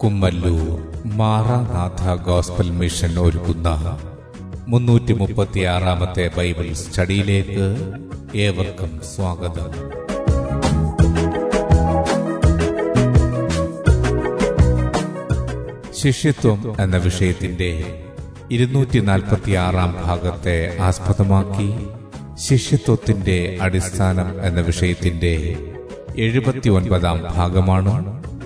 Kummallur Maranatha gospel mission ഒരുക്കുന്ന മുന്നൂറ്റി മുപ്പത്തിയാറാമത്തെ Bible സ്റ്റഡിയിലേക്ക് ഏവർക്കും സ്വാഗതം. ശിഷ്യത്വം എന്ന വിഷയത്തിന്റെ ഇരുന്നൂറ്റി നാൽപ്പത്തി ആറാം ഭാഗത്തെ ആസ്പദമാക്കി ശിഷ്യത്വത്തിന്റെ അടിസ്ഥാനം എന്ന വിഷയത്തിന്റെ എഴുപത്തി ഒൻപതാം ഭാഗമാണ്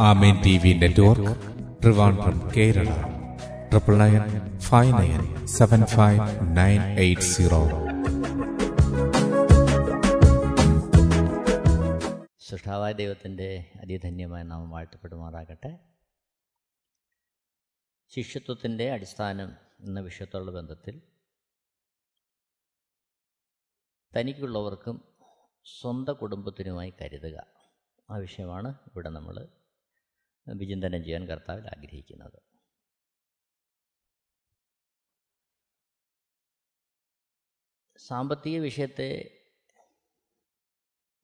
Amen T V network Trivandrum Kerala. Triple nine five nine seven five nine eight zero. സൃഷ്ടാവായ ദൈവത്തിന്റെ അതിധന്യമായ നാമം വാഴ്ത്തപ്പെടുമാറാകട്ടെ. ശിഷ്യത്വത്തിന്റെ അടിസ്ഥാനം എന്ന വിഷയത്തോടുള്ള ബന്ധത്തിൽ തനിക്കുള്ളവർക്കും സ്വന്തം കുടുംബത്തിനുമായി കരുതുക. ആ വിഷയമാണ് ഇവിടെ നമ്മൾ വിചിന്തനം ചെയ്യാൻ കർത്താവിൽ ആഗ്രഹിക്കുന്നത്. സാമ്പത്തിക വിഷയത്തെ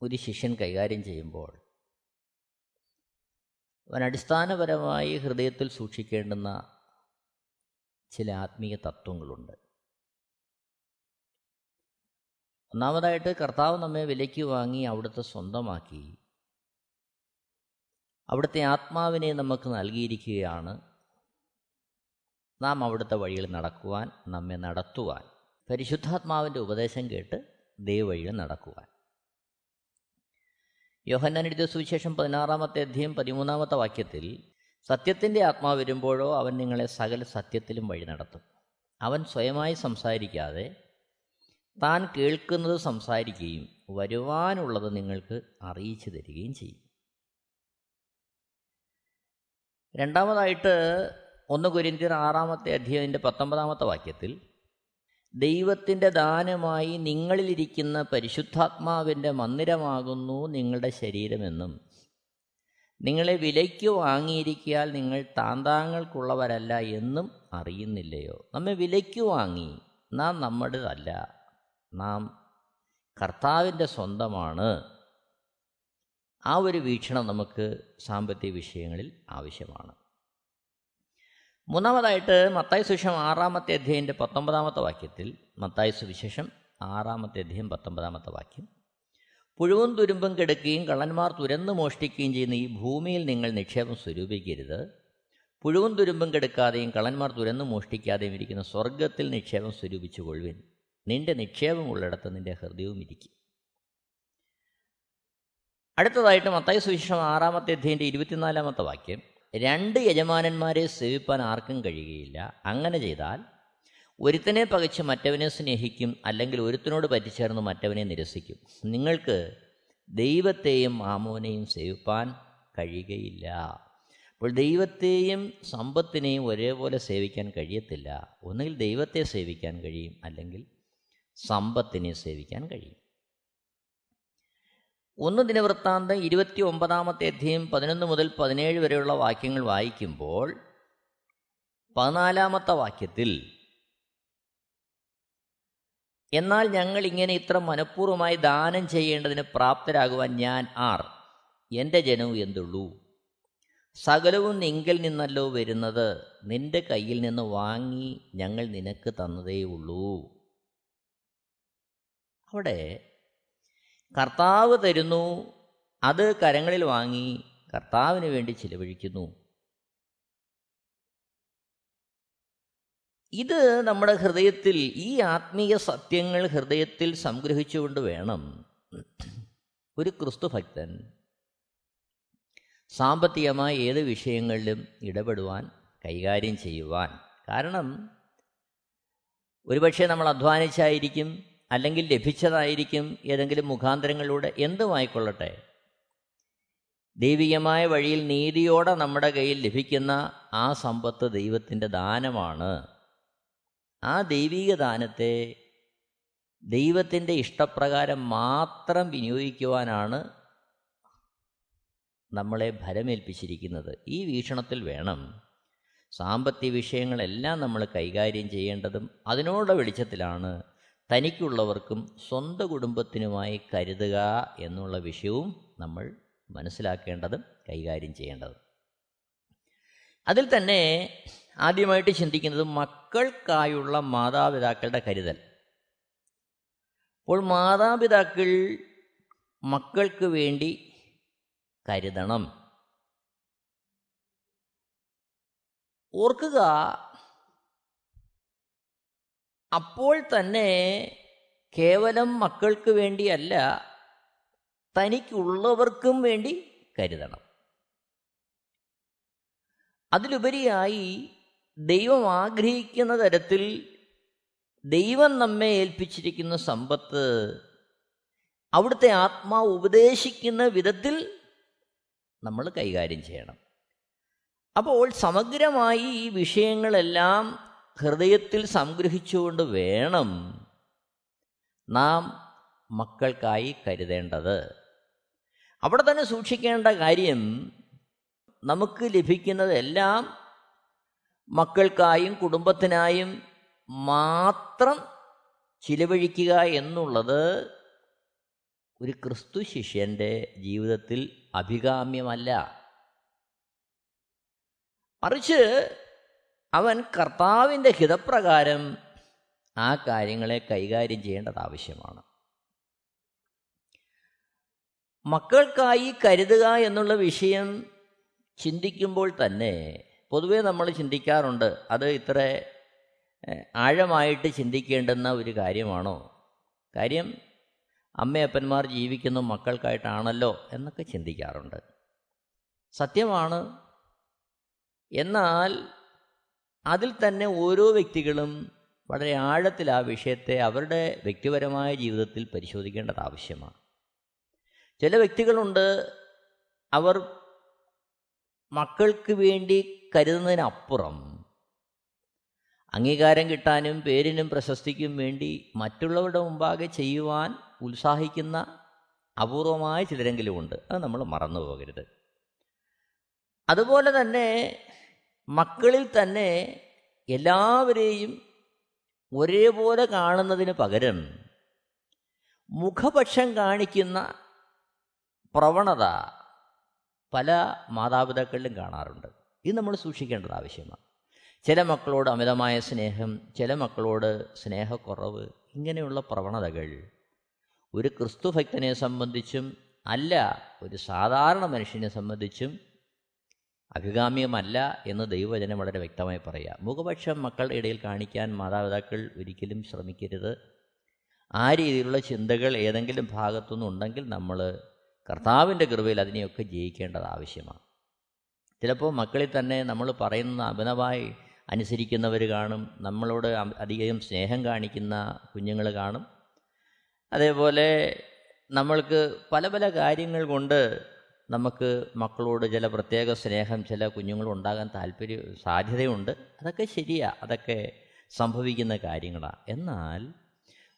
ഒരു ശിഷ്യൻ കൈകാര്യം ചെയ്യുമ്പോൾ അവൻ അടിസ്ഥാനപരമായി ഹൃദയത്തിൽ സൂക്ഷിക്കേണ്ടുന്ന ചില ആത്മീയ തത്വങ്ങളുണ്ട്. ഒന്നാമതായിട്ട് കർത്താവ് നമ്മെ വിലയ്ക്ക് വാങ്ങി അവിടുത്തെ സ്വന്തമാക്കി അവിടുത്തെ ആത്മാവിനെ നമുക്ക് നൽകിയിരിക്കുകയാണ്. നാം അവിടുത്തെ വഴിയിൽ നടക്കുവാൻ നമ്മെ നടത്തുവാൻ പരിശുദ്ധാത്മാവിന്റെ ഉപദേശം കേട്ട് ദൈവവഴിയിൽ നടക്കുവാൻ. യോഹന്നാൻ എഴുതിയ സുവിശേഷം പതിനാറാമത്തെ അധ്യയം പതിമൂന്നാമത്തെ വാക്യത്തിൽ സത്യത്തിന്റെ ആത്മാവ് വരുമ്പോഴോ അവൻ നിങ്ങളെ സകല സത്യത്തിലും വഴി നടത്തും. അവൻ സ്വയമായി സംസാരിക്കാതെ താൻ കേൾക്കുന്നത് സംസാരിക്കുകയും വരുവാനുള്ളത് നിങ്ങൾക്ക് അറിയിച്ചു തരികയും ചെയ്യും. രണ്ടാമതായിട്ട് ഒന്ന് കുരിന്തിർ ആറാമത്തെ അധ്യായത്തിന്റെ പത്തൊമ്പതാമത്തെ വാക്യത്തിൽ ദൈവത്തിന്റെ ദാനമായി നിങ്ങളിലിരിക്കുന്ന പരിശുദ്ധാത്മാവിന്റെ മന്ദിരമാകുന്നു നിങ്ങളുടെ ശരീരമെന്നും നിങ്ങളെ വിലയ്ക്ക് വാങ്ങിയിരിക്കിയാൽ നിങ്ങൾ താന്താങ്ങൾക്കുള്ളവരല്ല എന്നും അറിയുന്നില്ലയോ? നമ്മെ വിലയ്ക്ക് വാങ്ങി നാം നമ്മുടേതല്ല നാം കർത്താവിന്റെ സ്വന്തമാണ്. ആ ഒരു വീക്ഷണം നമുക്ക് സാമ്പത്തിക വിഷയങ്ങളിൽ ആവശ്യമാണ്. മൂന്നാമതായിട്ട് മത്തായി സുവിശേഷം ആറാമത്തെ അധ്യായന്റെ പത്തൊമ്പതാമത്തെ വാക്യത്തിൽ മത്തായി സുവിശേഷം ആറാമത്തെ അധ്യായം പത്തൊമ്പതാമത്തെ വാക്യം. പുഴുവും തുരുമ്പും കിടക്കുകയും കള്ളന്മാർ തുരന്ന് മോഷ്ടിക്കുകയും ചെയ്യുന്ന ഈ ഭൂമിയിൽ നിങ്ങൾ നിക്ഷേപം സ്വരൂപിക്കരുത്. പുഴുവും തുരുമ്പും കെടുക്കാതെയും കള്ളന്മാർ തുരന്ന് മോഷ്ടിക്കാതെയും ഇരിക്കുന്ന സ്വർഗത്തിൽ നിക്ഷേപം സ്വരൂപിച്ചു കൊള്ളുവിൻ നിന്റെ നിക്ഷേപമുള്ളിടത്ത് നിന്റെ ഹൃദയവും ഇരിക്കും. അടുത്തതായിട്ട് മത്തായ സുവിശേഷം ആറാമത്തെ അധ്യയന്റെ ഇരുപത്തിനാലാമത്തെ വാക്യം രണ്ട് യജമാനന്മാരെ സേവിപ്പാൻ ആർക്കും കഴിയുകയില്ല. അങ്ങനെ ചെയ്താൽ ഒരുത്തനെ പകച്ച് മറ്റവനെ സ്നേഹിക്കും അല്ലെങ്കിൽ ഒരുത്തനോട് പറ്റിച്ചേർന്ന് മറ്റവനെ നിരസിക്കും. നിങ്ങൾക്ക് ദൈവത്തെയും മാമോനെയും സേവിപ്പാൻ കഴിയുകയില്ല. അപ്പോൾ ദൈവത്തെയും സമ്പത്തിനെയും ഒരേപോലെ സേവിക്കാൻ കഴിയത്തില്ല. ഒന്നുകിൽ ദൈവത്തെ സേവിക്കാൻ കഴിയും അല്ലെങ്കിൽ സമ്പത്തിനെ സേവിക്കാൻ കഴിയും. ഒന്ന് ദിനവൃത്താന്തം ഇരുപത്തി ഒമ്പതാമത്തെ അധ്യയം പതിനൊന്ന് മുതൽ പതിനേഴ് വരെയുള്ള വാക്യങ്ങൾ വായിക്കുമ്പോൾ പതിനാലാമത്തെ വാക്യത്തിൽ എന്നാൽ ഞങ്ങൾ ഇങ്ങനെ ഇത്ര മനഃപൂർവമായി ദാനം ചെയ്യേണ്ടതിന് പ്രാപ്തരാകുവാൻ ഞാൻ ആർ എന്റെ ജനവും എന്തുള്ളൂ? സകലവും നിങ്കിൽ നിന്നല്ലോ വരുന്നത് നിന്റെ കയ്യിൽ നിന്ന് വാങ്ങി ഞങ്ങൾ നിനക്ക് തന്നതേ ഉള്ളൂ അവിടെ കർത്താവ് തരുന്നു. അത് കരങ്ങളിൽ വാങ്ങി കർത്താവിന് വേണ്ടി ചിലവഴിക്കുന്നു. ഇത് നമ്മുടെ ഹൃദയത്തിൽ ഈ ആത്മീയ സത്യങ്ങൾ ഹൃദയത്തിൽ സംഗ്രഹിച്ചുകൊണ്ട് വേണം. ഒരു ക്രിസ്തു ഭക്തൻ സാമ്പത്തികമായ ഏത് വിഷയങ്ങളിലും ഇടപെടുവാൻ കൈകാര്യം ചെയ്യുവാൻ. കാരണം ഒരുപക്ഷെ നമ്മൾ അധ്വാനിച്ചായിരിക്കും അല്ലെങ്കിൽ ലഭിച്ചതായിരിക്കും ഏതെങ്കിലും മുഖാന്തരങ്ങളിലൂടെ എന്തുമായിക്കൊള്ളട്ടെ ദൈവികമായ വഴിയിൽ നീതിയോടെ നമ്മുടെ കയ്യിൽ ലഭിക്കുന്ന ആ സമ്പത്ത് ദൈവത്തിന്റെ ദാനമാണ്. ആ ദൈവിക ദാനത്തെ ദൈവത്തിന്റെ ഇഷ്ടപ്രകാരം മാത്രം വിനിയോഗിക്കുവാനാണ് നമ്മളെ ഭരമേൽപ്പിച്ചിരിക്കുന്നത്. ഈ വീക്ഷണത്തിൽ വേണം സാമ്പത്തിക വിഷയങ്ങളെല്ലാം നമ്മൾ കൈകാര്യം ചെയ്യേണ്ടതും അതിനോടുള്ള വെളിച്ചത്തിലാണ് തനിക്കുള്ളവർക്കും സ്വന്തം കുടുംബത്തിനുമായി കരുതുക എന്നുള്ള വിഷയവും നമ്മൾ മനസ്സിലാക്കേണ്ടതും കൈകാര്യം ചെയ്യേണ്ടതും. അതിൽ തന്നെ ആദ്യമായിട്ട് ചിന്തിക്കുന്നത് മക്കൾക്കായുള്ള മാതാപിതാക്കളുടെ കരുതൽ. അപ്പോൾ മാതാപിതാക്കൾ മക്കൾക്ക് വേണ്ടി കരുതണം. ഓർക്കുക അപ്പോൾ തന്നെ കേവലം മക്കൾക്ക് വേണ്ടിയല്ല തനിക്കുള്ളവർക്കും വേണ്ടി കരുതണം. അതിലുപരിയായി ദൈവം ആഗ്രഹിക്കുന്ന തരത്തിൽ ദൈവം നമ്മെ ഏൽപ്പിച്ചിരിക്കുന്ന സമ്പത്ത് അവിടുത്തെ ആത്മാ ഉപദേശിക്കുന്ന വിധത്തിൽ നമ്മൾ കൈകാര്യം ചെയ്യണം. അപ്പോൾ സമഗ്രമായി ഈ വിഷയങ്ങളെല്ലാം ഹൃദയത്തിൽ സംഗ്രഹിച്ചുകൊണ്ട് വേണം നാം മക്കൾക്കായി കരുതേണ്ടത്. അവിടെ തന്നെ സൂക്ഷിക്കേണ്ട കാര്യം നമുക്ക് ലഭിക്കുന്നതെല്ലാം മക്കൾക്കായും കുടുംബത്തിനായും മാത്രം ചിലവഴിക്കുക എന്നുള്ളത് ഒരു ക്രിസ്തു ശിഷ്യന്റെ ജീവിതത്തിൽ അഭികാമ്യമല്ല. മറിച്ച് അവൻ കർത്താവിന്റെ ഹിതപ്രകാരം ആ കാര്യങ്ങളെ കൈകാര്യം ചെയ്യേണ്ടത് ആവശ്യമാണ്. മക്കൾക്കായി കരുതുക എന്നുള്ള വിഷയം ചിന്തിക്കുമ്പോൾ തന്നെ പൊതുവേ നമ്മൾ ചിന്തിക്കാറുണ്ട് അത് ഇത്ര ആഴമായിട്ട് ചിന്തിക്കേണ്ടുന്ന ഒരു കാര്യമാണോ? കാര്യം അമ്മയപ്പന്മാർ ജീവിക്കുന്ന മക്കൾക്കായിട്ടാണല്ലോ എന്നൊക്കെ ചിന്തിക്കാറുണ്ട്. സത്യമാണ് എന്നാൽ അതിൽ തന്നെ ഓരോ വ്യക്തികളും വളരെ ആഴത്തിൽ ആ വിഷയത്തെ അവരുടെ വ്യക്തിപരമായ ജീവിതത്തിൽ പരിശോധിക്കേണ്ടത് ആവശ്യമാണ്. ചില വ്യക്തികളുണ്ട് അവർ മക്കൾക്ക് വേണ്ടി കരുതുന്നതിനപ്പുറം അംഗീകാരം കിട്ടാനും പേരിനും പ്രശസ്തിക്കും വേണ്ടി മറ്റുള്ളവരുടെ മുമ്പാകെ ചെയ്യുവാൻ ഉത്സാഹിക്കുന്ന അപൂർവമായ ചിലരെങ്കിലുമുണ്ട് അത് നമ്മൾ മറന്നു പോകരുത് അതുപോലെ തന്നെ മക്കളിൽ തന്നെ എല്ലാവരെയും ഒരേപോലെ കാണുന്നതിന് പകരം മുഖപക്ഷം കാണിക്കുന്ന പ്രവണത പല മാതാപിതാക്കളിലും കാണാറുണ്ട്. ഇത് നമ്മൾ സൂക്ഷിക്കേണ്ടത് ആവശ്യമാണ്. ചില മക്കളോട് അമിതമായ സ്നേഹം ചില മക്കളോട് സ്നേഹക്കുറവ് ഇങ്ങനെയുള്ള പ്രവണതകൾ ഒരു ക്രിസ്തുഭക്തനെ സംബന്ധിച്ചും അല്ല ഒരു സാധാരണ മനുഷ്യനെ സംബന്ധിച്ചും അഭികാമ്യമല്ല എന്ന് ദൈവവചനം വളരെ വ്യക്തമായി പറയുക മുഖപക്ഷം മക്കളുടെ ഇടയിൽ കാണിക്കാൻ മാതാപിതാക്കൾ ഒരിക്കലും ശ്രമിക്കരുത്. ആ രീതിയിലുള്ള ചിന്തകൾ ഏതെങ്കിലും ഭാഗത്തുനിന്ന് ഉണ്ടെങ്കിൽ നമ്മൾ കർത്താവിന്റെ കൃപയിൽ അതിനെയൊക്കെ ജയിക്കേണ്ടത് ആവശ്യമാണ്. ചിലപ്പോൾ മക്കളിൽ തന്നെ നമ്മൾ പറയുന്ന അഭിനവായി അനുസരിക്കുന്നവർ കാണും നമ്മളോട് അധികം സ്നേഹം കാണിക്കുന്ന കുഞ്ഞുങ്ങൾ കാണും. അതേപോലെ നമ്മൾക്ക് പല പല കാര്യങ്ങൾ കൊണ്ട് നമുക്ക് മക്കളോട് ചില പ്രത്യേക സ്നേഹം ചില കുഞ്ഞുങ്ങളുണ്ടാകാൻ താല്പര്യം സാധ്യതയുണ്ട്. അതൊക്കെ ശരിയാ. അതൊക്കെ സംഭവിക്കുന്ന കാര്യങ്ങളാണ് എന്നാൽ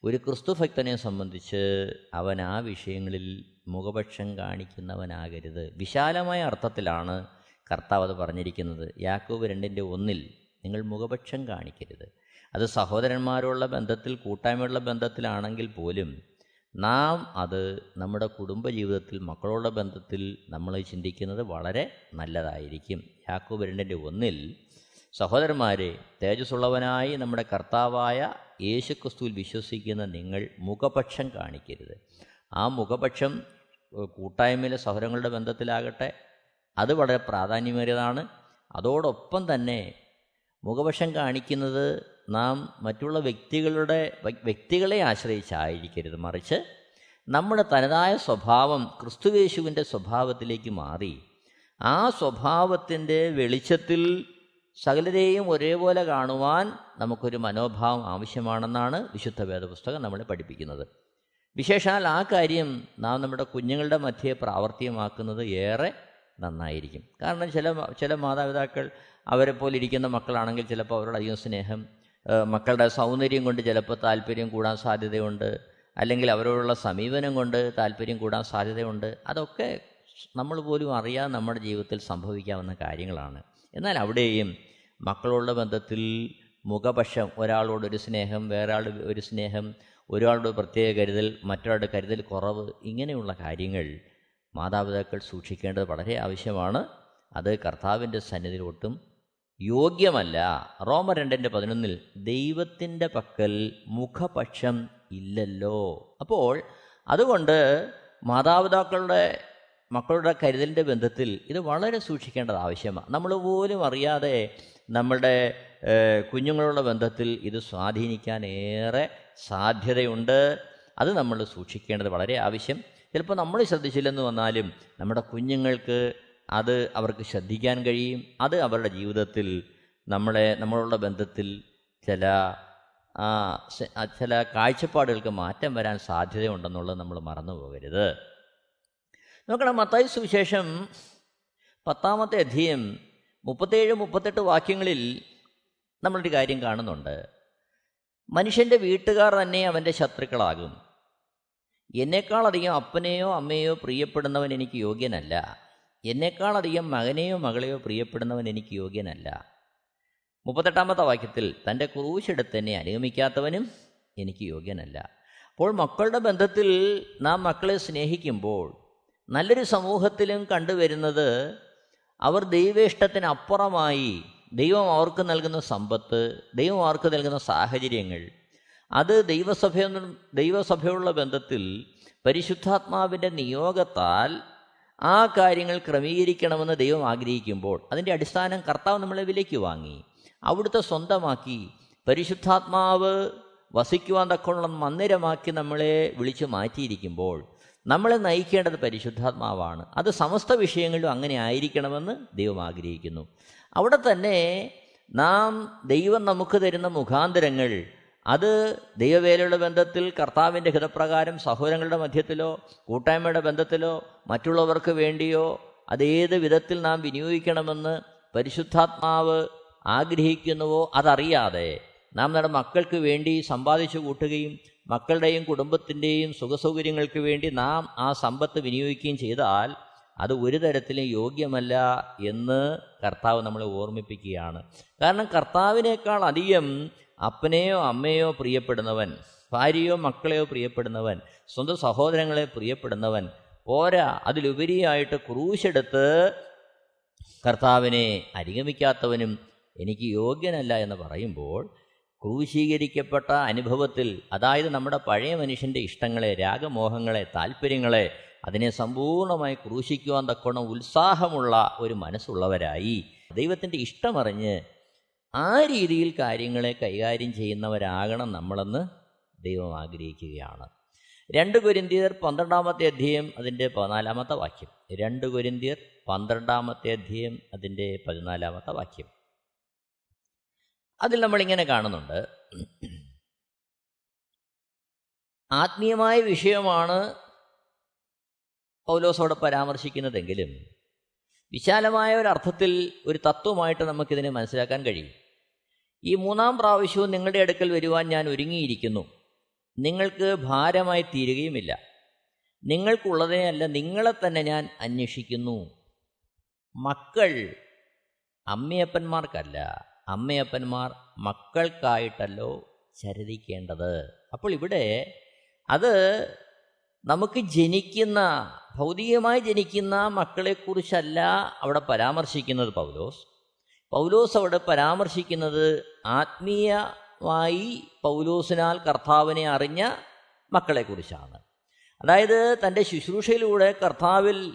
ഒരു ക്രിസ്തുഭക്തനെ സംബന്ധിച്ച് അവൻ ആ വിഷയങ്ങളിൽ മുഖപക്ഷം കാണിക്കുന്നവനാകരുത്. വിശാലമായ അർത്ഥത്തിലാണ് കർത്താവ് അത് പറഞ്ഞിരിക്കുന്നത്. യാക്കോബ് രണ്ടിന്റെ ഒന്നിൽ നിങ്ങൾ മുഖപക്ഷം കാണിക്കരുത്. അത് സഹോദരന്മാരുള്ള ബന്ധത്തിൽ കൂട്ടായ്മയുള്ള ബന്ധത്തിലാണെങ്കിൽ പോലും നാം അത് നമ്മുടെ കുടുംബജീവിതത്തിൽ മക്കളുടെ ബന്ധത്തിൽ നമ്മൾ ചിന്തിക്കുന്നത് വളരെ നല്ലതായിരിക്കും. യാക്കോബ് രണ്ടിന്റെ ഒന്നിൽ സഹോദരന്മാരെ തേജസ്സുള്ളവനായി നമ്മുടെ കർത്താവായ യേശുക്രിസ്തുവിൽ വിശ്വസിക്കുന്ന നിങ്ങൾ മുഖപക്ഷം കാണിക്കരുത്. ആ മുഖപക്ഷം കൂട്ടായ്മയിലെ സഹോദരങ്ങളുടെ ബന്ധത്തിലാകട്ടെ അത് വളരെ പ്രാധാന്യമേറിയതാണ്. അതോടൊപ്പം തന്നെ മുഖപക്ഷം കാണിക്കുന്നത് നാം മറ്റുള്ള വ്യക്തികളുടെ വ്യക്തികളെ ആശ്രയിച്ചായിരിക്കരുത്. മറിച്ച് നമ്മുടെ തനതായ സ്വഭാവം ക്രിസ്തുവേശുവിന്റെ സ്വഭാവത്തിലേക്ക് മാറി ആ സ്വഭാവത്തിന്റെ വെളിച്ചത്തിൽ സകലരെയും ഒരേപോലെ കാണുവാൻ നമുക്കൊരു മനോഭാവം ആവശ്യമാണെന്നാണ് വിശുദ്ധ വേദപുസ്തകം നമ്മളെ പഠിപ്പിക്കുന്നത്. വിശേഷാൽ ആ കാര്യം നാം നമ്മുടെ കുഞ്ഞുങ്ങളുടെ മധ്യേ പ്രാവർത്തികമാക്കുന്നത് ഏറെ നന്നായിരിക്കും. കാരണം ചില ചില മാതാപിതാക്കൾ അവരെ ഇരിക്കുന്ന മക്കളാണെങ്കിൽ ചിലപ്പോൾ അവരോട് അധികം സ്നേഹം മക്കളുടെ സൗന്ദര്യം കൊണ്ട് ചിലപ്പോൾ താല്പര്യം കൂടാൻ സാധ്യതയുണ്ട്. അല്ലെങ്കിൽ അവരോടുള്ള സമീപനം കൊണ്ട് താല്പര്യം കൂടാൻ സാധ്യതയുണ്ട്. അതൊക്കെ നമ്മൾ പോലും അറിയാതെ നമ്മുടെ ജീവിതത്തിൽ സംഭവിക്കാവുന്ന കാര്യങ്ങളാണ്. എന്നാൽ അവിടെയും മക്കളോടുള്ള ബന്ധത്തിൽ മുഖപക്ഷം ഒരാളോടൊരു സ്നേഹം വേറൊരാളുടെ ഒരു സ്നേഹം ഒരാളുടെ പ്രത്യേക കരുതൽ മറ്റൊരാളുടെ കരുതൽ കുറവ് ഇങ്ങനെയുള്ള കാര്യങ്ങൾ മാതാപിതാക്കൾ സൂക്ഷിക്കേണ്ടത് വളരെ ആവശ്യമാണ്. അത് കർത്താവിന്റെ സന്നിധിയിൽ ഒട്ടും യോഗ്യമല്ല. റോമ രണ്ടിന്റെ പതിനൊന്നിൽ ദൈവത്തിന്റെ പക്കൽ മുഖപക്ഷം ഇല്ലല്ലോ. അപ്പോൾ അതുകൊണ്ട് മാതാപിതാക്കളുടെ മക്കളുടെ കരുതലിന്റെ ബന്ധത്തിൽ ഇത് വളരെ സൂക്ഷിക്കേണ്ടത് ആവശ്യമാണ്. നമ്മൾ പോലും അറിയാതെ നമ്മളുടെ കുഞ്ഞുങ്ങളുടെ ബന്ധത്തിൽ ഇത് സ്വാധീനിക്കാൻ ഏറെ സാധ്യതയുണ്ട്. അത് നമ്മൾ സൂക്ഷിക്കേണ്ടത് വളരെ ആവശ്യം. ചിലപ്പോൾ നമ്മൾ ശ്രദ്ധിച്ചില്ലെന്ന് വന്നാലും നമ്മുടെ കുഞ്ഞുങ്ങൾക്ക് അത് അവർക്ക് ശ്രദ്ധിക്കാൻ കഴിയും. അത് അവരുടെ ജീവിതത്തിൽ നമ്മളെ നമ്മളുള്ള ബന്ധത്തിൽ ചില ചില കാഴ്ചപ്പാടുകൾക്ക് മാറ്റം വരാൻ സാധ്യതയുണ്ടെന്നുള്ളത് നമ്മൾ മറന്നു പോകരുത് നോക്കണം മത്തായി സുവിശേഷം പത്താമത്തെ അധ്യയം മുപ്പത്തേഴ് മുപ്പത്തെട്ട് വാക്യങ്ങളിൽ നമ്മളൊരു കാര്യം കാണുന്നുണ്ട്. മനുഷ്യന്റെ വീട്ടുകാർ തന്നെ അവന്റെ ശത്രുക്കളാകും. എന്നേക്കാളധികം അപ്പനെയോ അമ്മയോ പ്രിയപ്പെടുന്നവൻ എനിക്ക് യോഗ്യനല്ല. എന്നേക്കാളധികം മകനെയോ മകളെയോ പ്രിയപ്പെടുന്നവൻ എനിക്ക് യോഗ്യനല്ല. മുപ്പത്തെട്ടാമത്തെ വാക്യത്തിൽ തന്റെ ക്രൂശെടുത്ത് എന്നെ അനുഗമിക്കാത്തവനും എനിക്ക് യോഗ്യനല്ല. അപ്പോൾ മക്കളുടെ ബന്ധത്തിൽ നാം മക്കളെ സ്നേഹിക്കുമ്പോൾ നല്ലൊരു സമൂഹത്തിലും കണ്ടുവരുന്നത് അവർ ദൈവേഷ്ടത്തിന് അപ്പുറമായി ദൈവം അവർക്ക് നൽകുന്ന സമ്പത്ത് ദൈവം അവർക്ക് നൽകുന്ന സാഹചര്യങ്ങൾ അത് ദൈവസഭ ദൈവസഭയുള്ള ബന്ധത്തിൽ പരിശുദ്ധാത്മാവിന്റെ നിയോഗത്താൽ ആ കാര്യങ്ങൾ ക്രമീകരിക്കണമെന്ന് ദൈവം ആഗ്രഹിക്കുമ്പോൾ അതിന്റെ അടിസ്ഥാനം കർത്താവ് നമ്മളെ വിലയ്ക്ക് വാങ്ങി. അവിടുത്തെ സ്വന്തമാക്കി. പരിശുദ്ധാത്മാവ് വസിക്കുവാൻ തക്കമുള്ള മന്ദിരമാക്കി നമ്മളെ വിളിച്ചു മാറ്റിയിരിക്കുമ്പോൾ നമ്മളെ നയിക്കേണ്ടത് പരിശുദ്ധാത്മാവാണ്. അത് സമസ്ത വിഷയങ്ങളിലും അങ്ങനെ ആയിരിക്കണമെന്ന് ദൈവം ആഗ്രഹിക്കുന്നു. അവിടെ തന്നെ നാം ദൈവം നമുക്ക് തരുന്ന മുഖാന്തരങ്ങൾ അത് ദൈവവേലയുടെ ബന്ധത്തിൽ കർത്താവിന്റെ ഹിതപ്രകാരം സഹോദരങ്ങളുടെ മധ്യത്തിലോ കൂട്ടായ്മയുടെ ബന്ധത്തിലോ മറ്റുള്ളവർക്ക് വേണ്ടിയോ അതേത് വിധത്തിൽ നാം വിനിയോഗിക്കണമെന്ന് പരിശുദ്ധാത്മാവ് ആഗ്രഹിക്കുന്നുവോ അതറിയാതെ നാം നമ്മുടെ മക്കൾക്ക് വേണ്ടി സമ്പാദിച്ചു കൂട്ടുകയും മക്കളുടെയും കുടുംബത്തിന്റെയും സുഖസൗകര്യങ്ങൾക്ക് വേണ്ടി നാം ആ സമ്പത്ത് വിനിയോഗിക്കുകയും ചെയ്താൽ അത് ഒരു തരത്തിലും യോഗ്യമല്ല എന്ന് കർത്താവ് നമ്മളെ ഓർമ്മിപ്പിക്കുകയാണ്. കാരണം കർത്താവിനേക്കാൾ അധികം അപ്പനെയോ അമ്മയോ പ്രിയപ്പെടുന്നവൻ ഭാര്യയോ മക്കളെയോ പ്രിയപ്പെടുന്നവൻ സ്വന്തം സഹോദരങ്ങളെ പ്രിയപ്പെടുന്നവൻ പോരാ അതിലുപരിയായിട്ട് ക്രൂശെടുത്ത് കർത്താവിനെ അനുഗമിക്കാത്തവനും എനിക്ക് യോഗ്യനല്ല എന്ന് പറയുമ്പോൾ ക്രൂശീകരിക്കപ്പെട്ട അനുഭവത്തിൽ അതായത് നമ്മുടെ പഴയ മനുഷ്യന്റെ ഇഷ്ടങ്ങളെ രാഗമോഹങ്ങളെ താല്പര്യങ്ങളെ അതിനെ സമ്പൂർണമായി ക്രൂശിക്കുവാൻ തക്കോണം ഉത്സാഹമുള്ള ഒരു മനസ്സുള്ളവരായി. ദൈവത്തിന്റെ ഇഷ്ടമറിഞ്ഞ് ആ രീതിയിൽ കാര്യങ്ങളെ കൈകാര്യം ചെയ്യുന്നവരാകണം നമ്മളെന്ന് ദൈവം ആഗ്രഹിക്കുകയാണ്. രണ്ട് കുരിന്തിയർ പന്ത്രണ്ടാമത്തെ അധ്യയം അതിന്റെ പതിനാലാമത്തെ വാക്യം. രണ്ട് കുരിന്തിയർ പന്ത്രണ്ടാമത്തെ അധ്യയം അതിന്റെ പതിനാലാമത്തെ വാക്യം. അതിൽ നമ്മളിങ്ങനെ കാണുന്നുണ്ട്. ആത്മീയമായ വിഷയമാണ് പൗലോസോടെ പരാമർശിക്കുന്നതെങ്കിലും വിശാലമായ ഒരു അർത്ഥത്തിൽ ഒരു തത്വമായിട്ട് നമുക്കിതിനെ മനസ്സിലാക്കാൻ കഴിയും. ഈ മൂന്നാം പ്രാവശ്യവും നിങ്ങളുടെ അടുക്കൽ വരുവാൻ ഞാൻ ഒരുങ്ങിയിരിക്കുന്നു. നിങ്ങൾക്ക് ഭാരമായി തീരുകയുമില്ല. നിങ്ങൾക്കുള്ളതിനെയല്ല നിങ്ങളെ തന്നെ ഞാൻ അന്വേഷിക്കുന്നു. മക്കൾ അമ്മയപ്പന്മാർക്കല്ല അമ്മയപ്പന്മാർ മക്കൾക്കായിട്ടല്ലോ ചരിതിക്കേണ്ടത്. അപ്പോൾ ഇവിടെ അത് നമുക്ക് ജനിക്കുന്ന ഭൗതികമായി ജനിക്കുന്ന മക്കളെക്കുറിച്ചല്ല അവിടെ പരാമർശിക്കുന്നത് പൗലോസ്. പൗലോസ് അവിടെ പരാമർശിക്കുന്നത് ആത്മീയമായി പൗലോസിനാൽ കർത്താവിനെ അറിഞ്ഞ മക്കളെക്കുറിച്ചാണ്. അതായത് തന്റെ ശുശ്രൂഷയിലൂടെ കർത്താവിൽ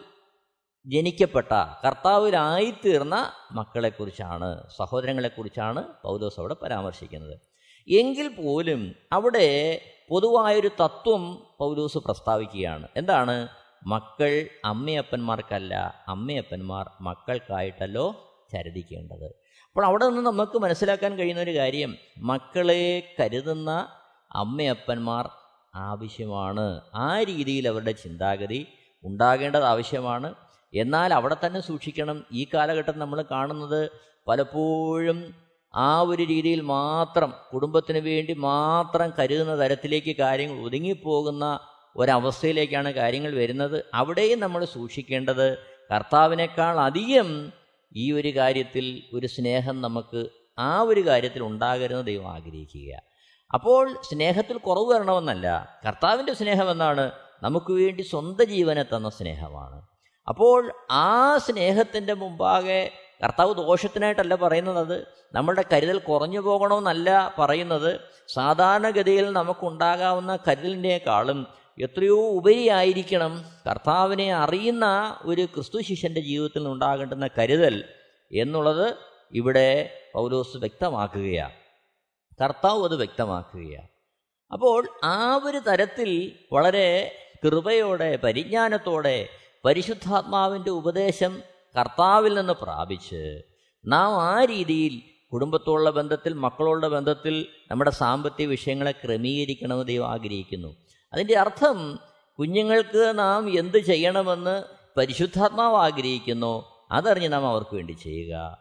ജനിക്കപ്പെട്ട കർത്താവിലായിത്തീർന്ന മക്കളെക്കുറിച്ചാണ് സഹോദരങ്ങളെക്കുറിച്ചാണ് പൗലോസ് അവിടെ പരാമർശിക്കുന്നത്. എങ്കിൽ പോലും അവിടെ പൊതുവായൊരു തത്വം പൗലോസ് പ്രസ്താവിക്കുകയാണ്. എന്താണ്? മക്കൾ അമ്മയപ്പന്മാർക്കല്ല അമ്മയപ്പന്മാർ മക്കൾക്കായിട്ടല്ലോ ചരിതിക്കേണ്ടത് അപ്പോൾ അവിടെ നിന്ന് നമുക്ക് മനസ്സിലാക്കാൻ കഴിയുന്ന ഒരു കാര്യം മക്കളെ കരുതുന്ന അമ്മയപ്പന്മാർ ആവശ്യമാണ്. ആ രീതിയിൽ അവരുടെ ചിന്താഗതി ഉണ്ടാകേണ്ടത് ആവശ്യമാണ്. എന്നാൽ അവിടെ തന്നെ സൂക്ഷിക്കണം ഈ കാലഘട്ടം നമ്മൾ കാണുന്നത് പലപ്പോഴും ആ ഒരു രീതിയിൽ മാത്രം കുടുംബത്തിന് വേണ്ടി മാത്രം കരുതുന്ന തരത്തിലേക്ക് കാര്യങ്ങൾ ഒതുങ്ങിപ്പോകുന്ന ഒരവസ്ഥയിലേക്കാണ് കാര്യങ്ങൾ വരുന്നത്. അവിടെയും നമ്മൾ സൂക്ഷിക്കേണ്ടത് കർത്താവിനേക്കാൾ അധികം ഈ ഒരു കാര്യത്തിൽ ഒരു സ്നേഹം നമുക്ക് ആ ഒരു കാര്യത്തിൽ ഉണ്ടാകരുതെന്ന് ദൈവം ആഗ്രഹിക്കുക. അപ്പോൾ സ്നേഹത്തിൽ കുറവ് വരണമെന്നല്ല. കർത്താവിന്റെ സ്നേഹം എന്നാണ് നമുക്ക് വേണ്ടി സ്വന്തം ജീവനെ തന്ന സ്നേഹമാണ്. അപ്പോൾ ആ സ്നേഹത്തിന്റെ മുമ്പാകെ കർത്താവ് ദോഷത്തിനായിട്ടല്ല പറയുന്നത്. നമ്മളുടെ കരുതൽ കുറഞ്ഞു പോകണമെന്നല്ല പറയുന്നത്. സാധാരണഗതിയിൽ നമുക്കുണ്ടാകാവുന്ന കരുതലിനേക്കാളും എത്രയോ ഉപരിയായിരിക്കണം. കർത്താവിനെ അറിയുന്ന ഒരു ക്രിസ്തു ശിഷ്യന്റെ ജീവിതത്തിൽ ഉണ്ടാകേണ്ടുന്ന കരുതൽ എന്നുള്ളത് ഇവിടെ പൗലോസ് വ്യക്തമാക്കുകയാണ്. കർത്താവ് അത് വ്യക്തമാക്കുകയാണ്. അപ്പോൾ ആ ഒരു തരത്തിൽ വളരെ കൃപയോടെ പരിജ്ഞാനത്തോടെ പരിശുദ്ധാത്മാവിന്റെ ഉപദേശം കർത്താവിൽ നിന്ന് പ്രാപിച്ച് നാം ആ രീതിയിൽ കുടുംബത്തോടുള്ള ബന്ധത്തിൽ മക്കളോടുള്ള ബന്ധത്തിൽ നമ്മുടെ സാമ്പത്തിക വിഷയങ്ങളെ ക്രമീകരിക്കണമെന്ന് ദൈവം ആഗ്രഹിക്കുന്നു. അതിന്റെ അർത്ഥം കുഞ്ഞുങ്ങൾക്ക് നാം എന്ത് ചെയ്യണമെന്ന് പരിശുദ്ധാത്മാവ് ആഗ്രഹിക്കുന്നു അതറിഞ്ഞ് നാം അവർക്ക് വേണ്ടി ചെയ്യുക.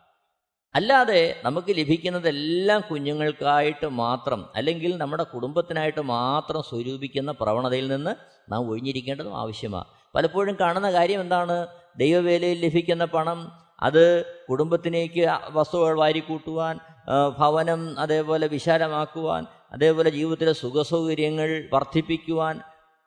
അല്ലാതെ നമുക്ക് ലഭിക്കുന്നതെല്ലാം കുഞ്ഞുങ്ങൾക്കായിട്ട് മാത്രം അല്ലെങ്കിൽ നമ്മുടെ കുടുംബത്തിനായിട്ട് മാത്രം സ്വരൂപിക്കുന്ന പ്രവണതയിൽ നിന്ന് നാം ഒഴിഞ്ഞിരിക്കേണ്ടതും ആവശ്യമാണ്. പലപ്പോഴും കാണുന്ന കാര്യം എന്താണ്? ദൈവവേലയിൽ ലഭിക്കുന്ന പണം അത് കുടുംബത്തിലേക്ക് വസ്തുക്കൾ വാരിക്കൂട്ടുവാൻ ഭവനം അതേപോലെ വിശാലമാക്കുവാൻ അതേപോലെ ജീവിതത്തിലെ സുഖസൗകര്യങ്ങൾ വർദ്ധിപ്പിക്കുവാൻ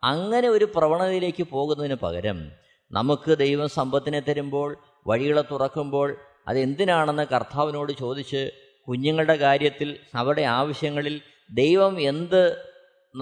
അങ്ങനെ ഒരു പ്രവണതയിലേക്ക് പോകുന്നതിന് പകരം നമുക്ക് ദൈവം സമ്പത്തിനെ തരുമ്പോൾ വഴികളെ തുറക്കുമ്പോൾ അതെന്തിനാണെന്ന് കർത്താവിനോട് ചോദിച്ച് കുഞ്ഞുങ്ങളുടെ കാര്യത്തിൽ അവരുടെ ആവശ്യങ്ങളിൽ ദൈവം എന്ത്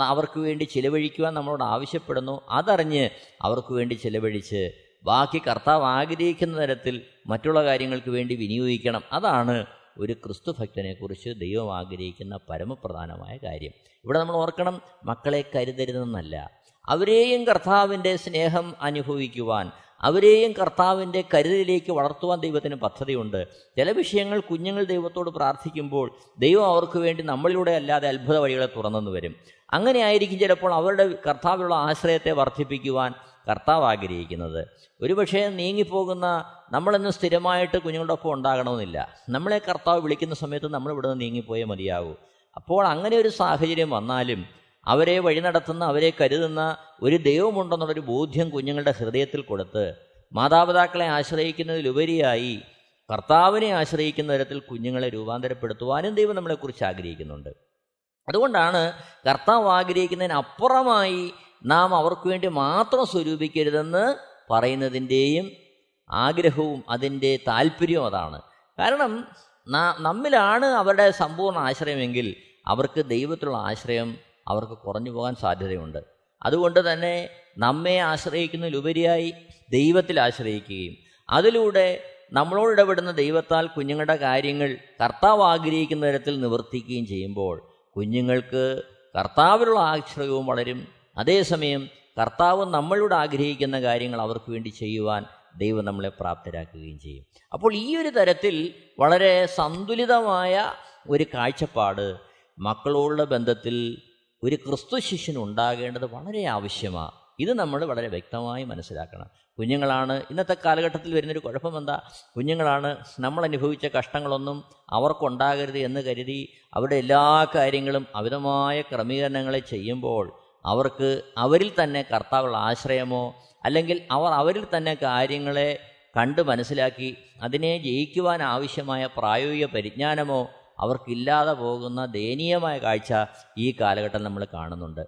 അവർക്ക് വേണ്ടി ചിലവഴിക്കുവാൻ നമ്മളോട് ആവശ്യപ്പെടുന്നു അതറിഞ്ഞ് അവർക്ക് വേണ്ടി ചിലവഴിച്ച് ബാക്കി കർത്താവ് ആഗ്രഹിക്കുന്ന തരത്തിൽ മറ്റുള്ള കാര്യങ്ങൾക്ക് വേണ്ടി വിനിയോഗിക്കണം. അതാണ് ഒരു ക്രിസ്തു ഭക്തനെക്കുറിച്ച് ദൈവം ആഗ്രഹിക്കുന്ന പരമപ്രധാനമായ കാര്യം. ഇവിടെ നമ്മൾ ഓർക്കണം മക്കളെ കരുതരുതെന്നല്ല. അവരെയും കർത്താവിന്റെ സ്നേഹം അനുഭവിക്കുവാൻ അവരെയും കർത്താവിന്റെ കരുതലിലേക്ക് വളർത്തുവാൻ ദൈവത്തിന് പദ്ധതിയുണ്ട്. ചില വിഷയങ്ങൾ കുഞ്ഞുങ്ങൾ ദൈവത്തോട് പ്രാർത്ഥിക്കുമ്പോൾ ദൈവം അവർക്ക് വേണ്ടി നമ്മളിലൂടെ അല്ലാതെ അത്ഭുത വഴികളെ തുറന്നെന്ന് വരും. അങ്ങനെ ആയിരിക്കും ചിലപ്പോൾ അവരുടെ കർത്താവിലുള്ള ആശ്രയത്തെ വർദ്ധിപ്പിക്കുവാൻ കർത്താവ് ആഗ്രഹിക്കുന്നത് ഒരുപക്ഷേ നീങ്ങിപ്പോകുന്ന നമ്മളെന്ന് സ്ഥിരമായിട്ട് കുഞ്ഞുങ്ങളുടെ ഒപ്പം ഉണ്ടാകണമെന്നില്ല. നമ്മളെ കർത്താവ് വിളിക്കുന്ന സമയത്ത് നമ്മൾ ഇവിടെ നിന്ന് നീങ്ങിപ്പോയേ മതിയാകൂ. അപ്പോൾ അങ്ങനെ ഒരു സാഹചര്യം വന്നാലും അവരെ വഴി നടത്തുന്ന അവരെ കരുതുന്ന ഒരു ദൈവമുണ്ടെന്നുള്ളൊരു ബോധ്യം കുഞ്ഞുങ്ങളുടെ ഹൃദയത്തിൽ കൊടുത്ത് മാതാപിതാക്കളെ ആശ്രയിക്കുന്നതിലുപരിയായി കർത്താവിനെ ആശ്രയിക്കുന്ന തരത്തിൽ കുഞ്ഞുങ്ങളെ രൂപാന്തരപ്പെടുത്തുവാനും ദൈവം നമ്മളെക്കുറിച്ച് ആഗ്രഹിക്കുന്നുണ്ട്. അതുകൊണ്ടാണ് കർത്താവ് ആഗ്രഹിക്കുന്നതിന് അപ്പുറമായി നാം അവർക്ക് വേണ്ടി മാത്രം സ്വരൂപിക്കരുതെന്ന് പറയുന്നതിന്റെയും ആഗ്രഹവും അതിന്റെ താല്പര്യവും അതാണ്. കാരണം നമ്മിലാണ് അവരുടെ സമ്പൂർണ ആശ്രയമെങ്കിൽ അവർക്ക് ദൈവത്തിലുള്ള ആശ്രയം അവർക്ക് കുറഞ്ഞു പോകാൻ സാധ്യതയുണ്ട്. അതുകൊണ്ട് തന്നെ നമ്മെ ആശ്രയിക്കുന്നതിലുപരിയായി ദൈവത്തിൽ ആശ്രയിക്കുകയും അതിലൂടെ നമ്മളോട് ഇടപെടുന്ന ദൈവത്താൽ കുഞ്ഞുങ്ങളുടെ കാര്യങ്ങൾ കർത്താവ് ആഗ്രഹിക്കുന്ന തരത്തിൽ നിവർത്തിക്കുകയും ചെയ്യുമ്പോൾ കുഞ്ഞുങ്ങൾക്ക് കർത്താവിലുള്ള ആശ്രയവും വളരും അതേസമയം കർത്താവ് നമ്മളോട് ആഗ്രഹിക്കുന്ന കാര്യങ്ങൾ അവർക്ക് വേണ്ടി ചെയ്യുവാൻ ദൈവം നമ്മളെ പ്രാപ്തരാക്കുകയും ചെയ്യും. അപ്പോൾ ഈ ഒരു തരത്തിൽ വളരെ സന്തുലിതമായ ഒരു കാഴ്ചപ്പാട് മക്കളോടുള്ള ബന്ധത്തിൽ ഒരു ക്രിസ്തു ശിഷ്യൻ ഉണ്ടാകേണ്ടത് വളരെ ആവശ്യമാണ് ഇത് നമ്മൾ വളരെ വ്യക്തമായി മനസ്സിലാക്കണം. കുഞ്ഞുങ്ങളാണ് ഇന്നത്തെ കാലഘട്ടത്തിൽ വരുന്നൊരു കുഴപ്പം എന്താ കുഞ്ഞുങ്ങളാണ് നമ്മൾ അനുഭവിച്ച കഷ്ടങ്ങളൊന്നും അവർക്കുണ്ടാകരുത് എന്ന് കരുതി അവരുടെ എല്ലാ കാര്യങ്ങളും അമിതമായ ക്രമീകരണങ്ങളെ ചെയ്യുമ്പോൾ അവർക്ക് അവരിൽ തന്നെ കർത്താവുള്ള ആശ്രയമോ അല്ലെങ്കിൽ അവർ അവരിൽ തന്നെ കാര്യങ്ങളെ കണ്ട് മനസ്സിലാക്കി അതിനെ ജയിക്കുവാൻ ആവശ്യമായ പ്രായോഗിക പരിജ്ഞാനമോ അവർക്കില്ലാതെ പോകുന്ന ദയനീയമായ കാഴ്ച ഈ കാലഘട്ടം നമ്മൾ കാണുന്നുണ്ട്.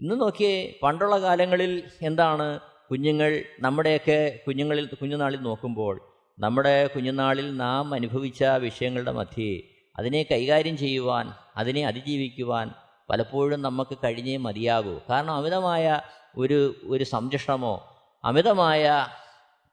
ഇന്ന് നോക്കിയേ പണ്ടുള്ള കാലങ്ങളിൽ എന്താണ്? കുഞ്ഞുങ്ങൾ നമ്മുടെയൊക്കെ കുഞ്ഞുങ്ങളിൽ കുഞ്ഞുനാളിൽ നോക്കുമ്പോൾ നമ്മുടെ കുഞ്ഞുനാളിൽ നാം അനുഭവിച്ച വിഷയങ്ങളുടെ മധ്യേ അതിനെ കൈകാര്യം ചെയ്യുവാൻ അതിനെ അതിജീവിക്കുവാൻ പലപ്പോഴും നമുക്ക് കഴിഞ്ഞേ മതിയാകൂ. കാരണം അമിതമായ ഒരു ഒരു സംരക്ഷണമോ അമിതമായ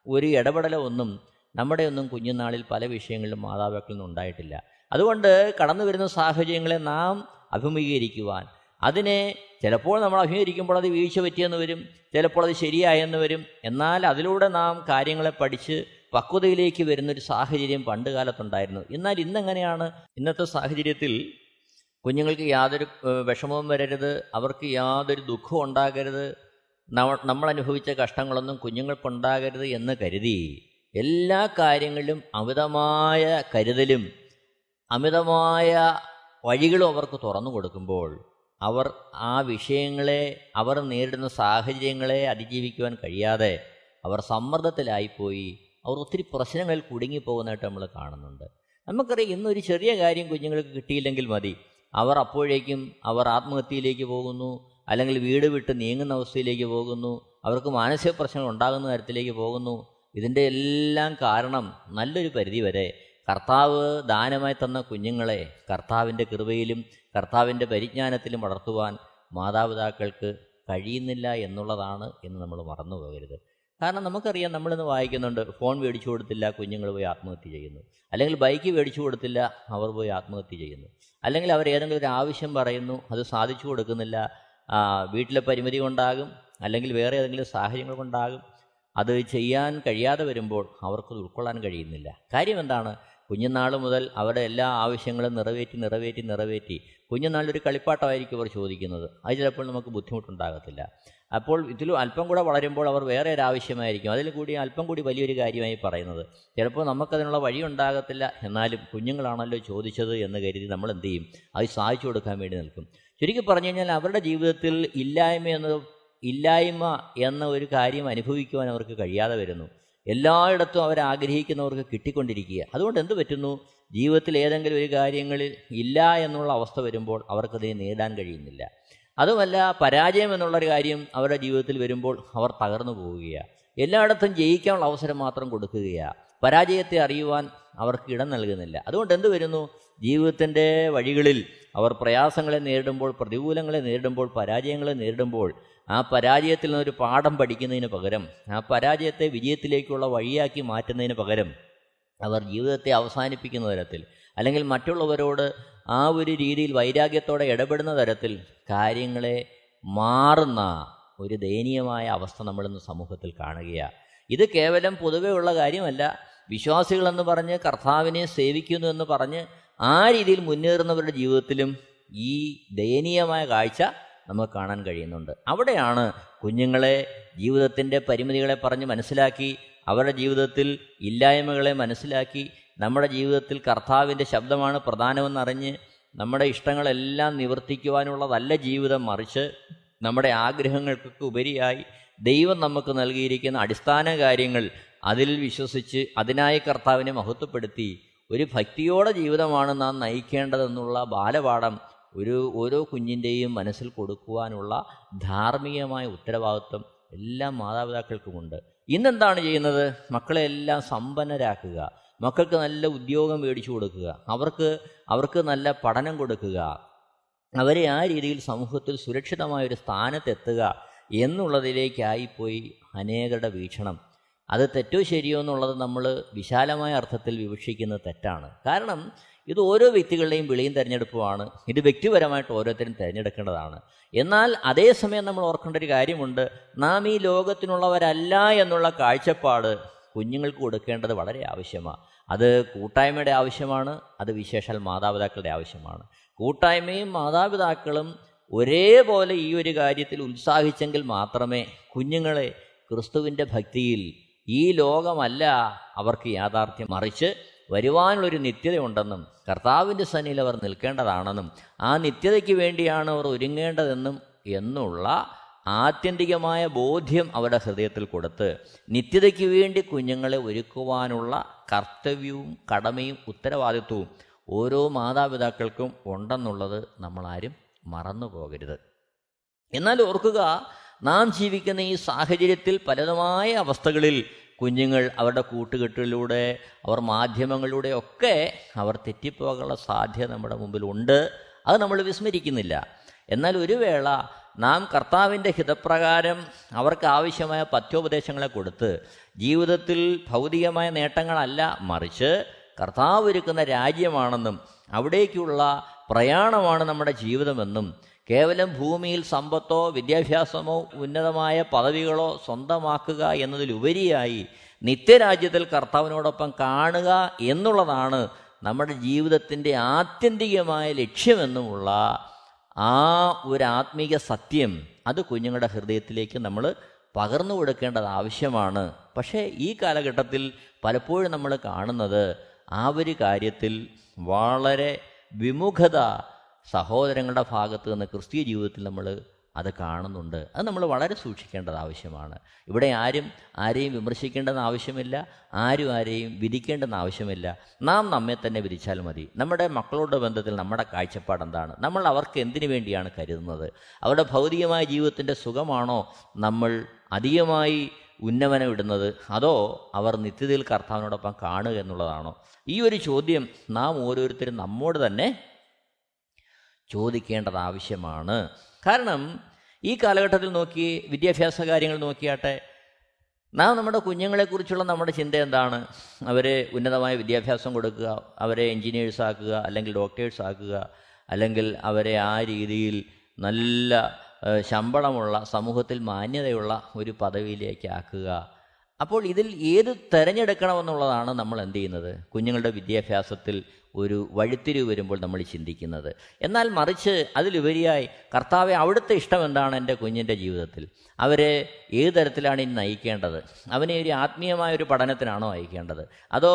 ഒരു ഇടപെടലോ ഒന്നും നമ്മുടെ ഒന്നും കുഞ്ഞുനാളിൽ പല വിഷയങ്ങളിലും മാതാപിതാക്കളിൽ നിന്നും ഉണ്ടായിട്ടില്ല. അതുകൊണ്ട് കടന്നു വരുന്ന സാഹചര്യങ്ങളെ നാം അഭിമുഖീകരിക്കുവാൻ അതിനെ ചിലപ്പോൾ നമ്മൾ അഭിമുഖീകരിക്കുമ്പോൾ അത് വീഴ്ച പറ്റിയെന്ന് വരും ചിലപ്പോൾ അത് ശരിയായെന്ന് വരും. എന്നാൽ അതിലൂടെ നാം കാര്യങ്ങളെ പഠിച്ച് പക്വതയിലേക്ക് വരുന്നൊരു സാഹചര്യം പണ്ട് കാലത്തുണ്ടായിരുന്നു. എന്നാൽ ഇന്നെങ്ങനെയാണ്? ഇന്നത്തെ സാഹചര്യത്തിൽ കുഞ്ഞുങ്ങൾക്ക് യാതൊരു വിഷമവും വരരുത്. അവർക്ക് യാതൊരു ദുഃഖവും ഉണ്ടാകരുത്. നമ്മ- നമ്മൾ അനുഭവിച്ച കഷ്ടങ്ങളൊന്നും കുഞ്ഞുങ്ങൾക്കുണ്ടാകരുത് എന്ന് കരുതി എല്ലാ കാര്യങ്ങളിലും അമിതമായ കരുതലും അമിതമായ വഴികളും അവർക്ക് തുറന്നു കൊടുക്കുമ്പോൾ അവർ ആ വിഷയങ്ങളെ അവർ നേരിടുന്ന സാഹചര്യങ്ങളെ അതിജീവിക്കുവാൻ കഴിയാതെ അവർ സമ്മർദ്ദത്തിലായിപ്പോയി. അവർ ഒത്തിരി പ്രശ്നങ്ങളിൽ കുടുങ്ങിപ്പോകുന്നതായിട്ട് നമ്മൾ കാണുന്നുണ്ട്. നമുക്കറിയാം ഇന്നൊരു ചെറിയ കാര്യം കുഞ്ഞുങ്ങൾക്ക് കിട്ടിയില്ലെങ്കിൽ മതി. അവർ അപ്പോഴേക്കും അവർ ആത്മഹത്യയിലേക്ക് പോകുന്നു അല്ലെങ്കിൽ വീട് വിട്ട് നീങ്ങുന്ന അവസ്ഥയിലേക്ക് പോകുന്നു അവർക്ക് മാനസിക പ്രശ്നങ്ങൾ ഉണ്ടാകുന്ന തരത്തിലേക്ക് പോകുന്നു. ഇതിന്റെ എല്ലാം കാരണം നല്ലൊരു പരിധി വരെ കർത്താവ് ദാനമായി തന്ന കുഞ്ഞുങ്ങളെ കർത്താവിന്റെ കൃപയിലും കർത്താവിന്റെ പരിജ്ഞാനത്തിലും വളർത്തുവാൻ മാതാപിതാക്കൾക്ക് കഴിയുന്നില്ല എന്നുള്ളതാണ് എന്ന് നമ്മൾ മറന്നു പോകരുത് കാരണം നമുക്കറിയാം നമ്മളിന്ന് വായിക്കുന്നുണ്ട് ഫോൺ മേടിച്ചു കൊടുത്തില്ല കുഞ്ഞുങ്ങൾ പോയി ആത്മഹത്യ ചെയ്യുന്നു. അല്ലെങ്കിൽ ബൈക്ക് മേടിച്ചു കൊടുത്തില്ല അവർ പോയി ആത്മഹത്യ ചെയ്യുന്നു. അല്ലെങ്കിൽ അവർ ഏതെങ്കിലും ഒരു ആവശ്യം പറയുന്നു അത് സാധിച്ചു കൊടുക്കുന്നില്ല വീട്ടിലെ പരിമിതി കൊണ്ടാകും അല്ലെങ്കിൽ വേറെ ഏതെങ്കിലും സാഹചര്യങ്ങൾ കൊണ്ടാകും അത് ചെയ്യാൻ കഴിയാതെ വരുമ്പോൾ അവർക്കത് ഉൾക്കൊള്ളാൻ കഴിയുന്നില്ല. കാര്യം എന്താണ്? കുഞ്ഞുനാൾ മുതൽ അവരുടെ എല്ലാ ആവശ്യങ്ങളും നിറവേറ്റി നിറവേറ്റി നിറവേറ്റി കുഞ്ഞുനാളിലൊരു കളിപ്പാട്ടമായിരിക്കും അവർ ചോദിക്കുന്നത്. അത് ചിലപ്പോൾ നമുക്ക് ബുദ്ധിമുട്ടുണ്ടാകത്തില്ല. അപ്പോൾ ഇതിൽ അല്പം കൂടെ വളരുമ്പോൾ അവർ വേറെ ഒരു ആവശ്യമായിരിക്കും. അതിൽ കൂടി അല്പം കൂടി വലിയൊരു കാര്യമായി പറയുന്നത്. ചിലപ്പോൾ നമുക്കതിനുള്ള വഴി ഉണ്ടാകത്തില്ല. എന്നാലും കുഞ്ഞുങ്ങളാണല്ലോ ചോദിച്ചത് എന്ന് കരുതി നമ്മൾ എന്ത് ചെയ്യും? അത് സാധിച്ചു കൊടുക്കാൻ വേണ്ടി നിൽക്കും. ചുരുക്കി പറഞ്ഞു കഴിഞ്ഞാൽ അവരുടെ ജീവിതത്തിൽ ഇല്ലായ്മ എന്നത് ഇല്ലായ്മ എന്ന ഒരു കാര്യം അനുഭവിക്കുവാൻ അവർക്ക് കഴിയാതെ വരുന്നു. എല്ലായിടത്തും അവർ ആഗ്രഹിക്കുന്നവർക്ക് കിട്ടിക്കൊണ്ടിരിക്കുക. അതുകൊണ്ട് എന്ത് പറ്റുന്നു? ജീവിതത്തിൽ ഏതെങ്കിലും ഒരു കാര്യങ്ങളിൽ ഇല്ല എന്നുള്ള അവസ്ഥ വരുമ്പോൾ അവർക്കതിനെ നേടാൻ കഴിയുന്നില്ല. അതുമല്ല പരാജയം എന്നുള്ളൊരു കാര്യം അവരുടെ ജീവിതത്തിൽ വരുമ്പോൾ അവർ തകർന്നു പോവുകയാണ് എല്ലായിടത്തും ജയിക്കാനുള്ള അവസരം മാത്രം കൊടുക്കുകയാണ് പരാജയത്തെ അറിയുവാൻ അവർക്ക് ഇടം നൽകുന്നില്ല. അതുകൊണ്ട് എന്ത് വരുന്നു? ജീവിതത്തിന്റെ വഴികളിൽ അവർ പ്രയാസങ്ങളെ നേരിടുമ്പോൾ പ്രതികൂലങ്ങളെ നേരിടുമ്പോൾ പരാജയങ്ങളെ നേരിടുമ്പോൾ ആ പരാജയത്തിൽ നിന്നൊരു പാഠം പഠിക്കുന്നതിന് പകരം ആ പരാജയത്തെ വിജയത്തിലേക്കുള്ള വഴിയാക്കി മാറ്റുന്നതിന് പകരം അവർ ജീവിതത്തെ അവസാനിപ്പിക്കുന്ന തരത്തിൽ അല്ലെങ്കിൽ മറ്റുള്ളവരോട് ആ ഒരു രീതിയിൽ വൈരാഗ്യത്തോടെ ഇടപെടുന്ന തരത്തിൽ കാര്യങ്ങളെ മാറുന്ന ഒരു ദയനീയമായ അവസ്ഥ നമ്മളിന്ന് സമൂഹത്തിൽ കാണുകയാണ് ഇത് കേവലം പൊതുവേ ഉള്ള കാര്യമല്ല. വിശ്വാസികളെന്ന് പറഞ്ഞ് കർത്താവിനെ സേവിക്കുന്നു എന്ന് പറഞ്ഞ് ആ രീതിയിൽ മുന്നേറുന്നവരുടെ ജീവിതത്തിലും ഈ ദയനീയമായ കാഴ്ച നമുക്ക് കാണാൻ കഴിയുന്നുണ്ട്. അവിടെയാണ് കുഞ്ഞുങ്ങളെ ജീവിതത്തിന്റെ പരിമിതികളെ പറഞ്ഞ് മനസ്സിലാക്കി അവരുടെ ജീവിതത്തിൽ ഇല്ലായ്മകളെ മനസ്സിലാക്കി നമ്മുടെ ജീവിതത്തിൽ കർത്താവിന്റെ ശബ്ദമാണ് പ്രധാനമെന്നറിഞ്ഞ് നമ്മുടെ ഇഷ്ടങ്ങളെല്ലാം നിവർത്തിക്കുവാനുള്ളതല്ല ജീവിതം മറിച്ച് നമ്മുടെ ആഗ്രഹങ്ങൾക്കൊക്കെ ഉപരിയായി ദൈവം നമുക്ക് നൽകിയിരിക്കുന്ന അടിസ്ഥാന കാര്യങ്ങൾ അതിൽ വിശ്വസിച്ച് അതിനായി കർത്താവിനെ മഹത്വപ്പെടുത്തി ഒരു ഭക്തിയോടെ ജീവിതമാണ് നാം നയിക്കേണ്ടതെന്നുള്ള ബാലപാഠം ഒരു ഓരോ കുഞ്ഞിന്റെയും മനസ്സിൽ കൊടുക്കുവാനുള്ള ധാർമ്മികമായ ഉത്തരവാദിത്വം എല്ലാ മാതാപിതാക്കൾക്കുമുണ്ട്. ഇന്നെന്താണ് ചെയ്യുന്നത്? മക്കളെ എല്ലാം സമ്പന്നരാക്കുക. മക്കൾക്ക് നല്ല ഉദ്യോഗം മേടിച്ചു കൊടുക്കുക. അവർക്ക് അവർക്ക് നല്ല പഠനം കൊടുക്കുക. അവരെ ആ രീതിയിൽ സമൂഹത്തിൽ സുരക്ഷിതമായ ഒരു സ്ഥാനത്തെത്തുക എന്നുള്ളതിലേക്കായിപ്പോയി അനേകരുടെ വീക്ഷണം. അത് തെറ്റോ ശരിയോ എന്നുള്ളത് നമ്മൾ വിശാലമായ അർത്ഥത്തിൽ വിവക്ഷിക്കുന്ന തെറ്റാണ്. കാരണം ഇത് ഓരോ വ്യക്തികളുടെയും വിളിയും തിരഞ്ഞെടുപ്പുമാണ്. ഇത് വ്യക്തിപരമായിട്ട് ഓരോരുത്തരും തിരഞ്ഞെടുക്കേണ്ടതാണ്. എന്നാൽ അതേസമയം നമ്മൾ ഓർക്കേണ്ട ഒരു കാര്യമുണ്ട്. നാം ഈ ലോകത്തിനുള്ളവരല്ല എന്നുള്ള കാഴ്ചപ്പാട് കുഞ്ഞുങ്ങൾക്ക് കൊടുക്കേണ്ടത് വളരെ ആവശ്യമാണ്. അത് കൂട്ടായ്മയുടെ ആവശ്യമാണ് അത് വിശേഷാൽ മാതാപിതാക്കളുടെ ആവശ്യമാണ്. കൂട്ടായ്മയും മാതാപിതാക്കളും ഒരേപോലെ ഈ ഒരു കാര്യത്തിൽ ഉത്സാഹിച്ചെങ്കിൽ മാത്രമേ കുഞ്ഞുങ്ങളെ ക്രിസ്തുവിന്റെ ഭക്തിയിൽ ഈ ലോകമല്ല അവർക്ക് യാഥാർത്ഥ്യം മറിച്ച് വരുവാനുള്ളൊരു നിത്യതയുണ്ടെന്നും കർത്താവിന്റെ സന്നിയിൽ അവർ നിൽക്കേണ്ടതാണെന്നും ആ നിത്യതയ്ക്ക് വേണ്ടിയാണ് അവർ ഒരുങ്ങേണ്ടതെന്നും എന്നുള്ള ആത്യന്തികമായ ബോധ്യം അവരുടെ ഹൃദയത്തിൽ കൊടുത്ത് നിത്യതയ്ക്ക് വേണ്ടി കുഞ്ഞുങ്ങളെ ഒരുക്കുവാനുള്ള കർത്തവ്യവും കടമയും ഉത്തരവാദിത്വവും ഓരോ മാതാപിതാക്കൾക്കും ഉണ്ടെന്നുള്ളത് നമ്മളാരും മറന്നു പോകരുത് എന്നാൽ ഓർക്കുക നാം ജീവിക്കുന്ന ഈ സാഹചര്യത്തിൽ പലതുമായ അവസ്ഥകളിൽ കുഞ്ഞുങ്ങൾ അവരുടെ കൂട്ടുകെട്ടിലൂടെ അവർ മാധ്യമങ്ങളിലൂടെ ഒക്കെ അവർ തെറ്റിപ്പോകാനുള്ള സാധ്യത നമ്മുടെ മുമ്പിലുണ്ട്. അത് നമ്മൾ വിസ്മരിക്കുന്നില്ല. എന്നാൽ ഒരു വേള നാം കർത്താവിന്റെ ഹിതപ്രകാരം അവർക്ക് ആവശ്യമായ പഥ്യോപദേശങ്ങളെ കൊടുത്ത് ജീവിതത്തിൽ ഭൗതികമായ നേട്ടങ്ങളല്ല മറിച്ച് കർത്താവ് ഒരുക്കുന്ന രാജ്യമാണെന്നും അവിടേക്കുള്ള പ്രയാണമാണ് നമ്മുടെ ജീവിതമെന്നും കേവലം ഭൂമിയിൽ സമ്പത്തോ വിദ്യാഭ്യാസമോ ഉന്നതമായ പദവികളോ സ്വന്തമാക്കുക എന്നതിലുപരിയായി നിത്യരാജ്യത്തിൽ കർത്താവിനോടൊപ്പം കാണുക എന്നുള്ളതാണ് നമ്മുടെ ജീവിതത്തിന്റെ ആത്യന്തികമായ ലക്ഷ്യമെന്നുമുള്ള ആ ഒരു ആത്മീക സത്യം അത് കുഞ്ഞുങ്ങളുടെ ഹൃദയത്തിലേക്ക് നമ്മൾ പകർന്നു കൊടുക്കേണ്ടത് ആവശ്യമാണ്. പക്ഷേ ഈ കാലഘട്ടത്തിൽ പലപ്പോഴും നമ്മൾ കാണുന്നത് ആ ഒരു കാര്യത്തിൽ വളരെ വിമുഖത സഹോദരങ്ങളുടെ ഭാഗത്ത് നിന്ന് ക്രിസ്തീയ ജീവിതത്തിൽ നമ്മൾ അത് കാണുന്നുണ്ട്. അത് നമ്മൾ വളരെ സൂക്ഷിക്കേണ്ടത് ആവശ്യമാണ്. ഇവിടെ ആരും ആരെയും വിമർശിക്കേണ്ടെന്ന് ആവശ്യമില്ല ആരും ആരെയും വിധിക്കേണ്ടെന്ന് ആവശ്യമില്ല. നാം നമ്മെ തന്നെ വിധിച്ചാൽ മതി. നമ്മുടെ മക്കളുടെ ബന്ധത്തിൽ നമ്മുടെ കാഴ്ചപ്പാട് എന്താണ്? നമ്മൾ അവർക്ക് എന്തിനു വേണ്ടിയാണ് കരുതുന്നത്? അവരുടെ ഭൗതികമായ ജീവിതത്തിന്റെ സുഖമാണോ നമ്മൾ അധികമായി ഉന്നമനം ഇടുന്നത്? അതോ അവർ നിത്യതയിൽ കർത്താവിനോടൊപ്പം കാണുക എന്നുള്ളതാണോ? ഈ ഒരു ചോദ്യം നാം ഓരോരുത്തരും നമ്മോട് തന്നെ ചോദിക്കേണ്ടത് ആവശ്യമാണ് കാരണം ഈ കാലഘട്ടത്തിൽ നോക്കി വിദ്യാഭ്യാസ കാര്യങ്ങൾ നോക്കിയാട്ടെ നാം നമ്മുടെ കുഞ്ഞുങ്ങളെക്കുറിച്ചുള്ള നമ്മുടെ ചിന്ത എന്താണ്? അവരെ ഉന്നതമായ വിദ്യാഭ്യാസം കൊടുക്കുക അവരെ എൻജിനീയേഴ്സ് ആക്കുക അല്ലെങ്കിൽ ഡോക്ടേഴ്സ് ആക്കുക അല്ലെങ്കിൽ അവരെ ആ രീതിയിൽ നല്ല ശമ്പളമുള്ള സമൂഹത്തിൽ മാന്യതയുള്ള ഒരു പദവിയിലേക്ക് ആക്കുക. അപ്പോൾ ഇതിൽ ഏത് തിരഞ്ഞെടുക്കണമെന്നുള്ളതാണ് നമ്മൾ എന്ത് ചെയ്യുന്നത്? കുഞ്ഞുങ്ങളുടെ വിദ്യാഭ്യാസത്തിൽ ഒരു വഴിത്തിരിവ് വരുമ്പോൾ നമ്മൾ ചിന്തിക്കുന്നത്. എന്നാൽ മറിച്ച് അതിലുപരിയായി കർത്താവെ അവിടുത്തെ ഇഷ്ടം എന്താണ് എന്റെ കുഞ്ഞിന്റെ ജീവിതത്തിൽ? അവരെ ഏത് തരത്തിലാണ് ഇനി നയിക്കേണ്ടത്? അവനെ ഒരു ആത്മീയമായ ഒരു പഠനത്തിനാണോ അയക്കേണ്ടത്? അതോ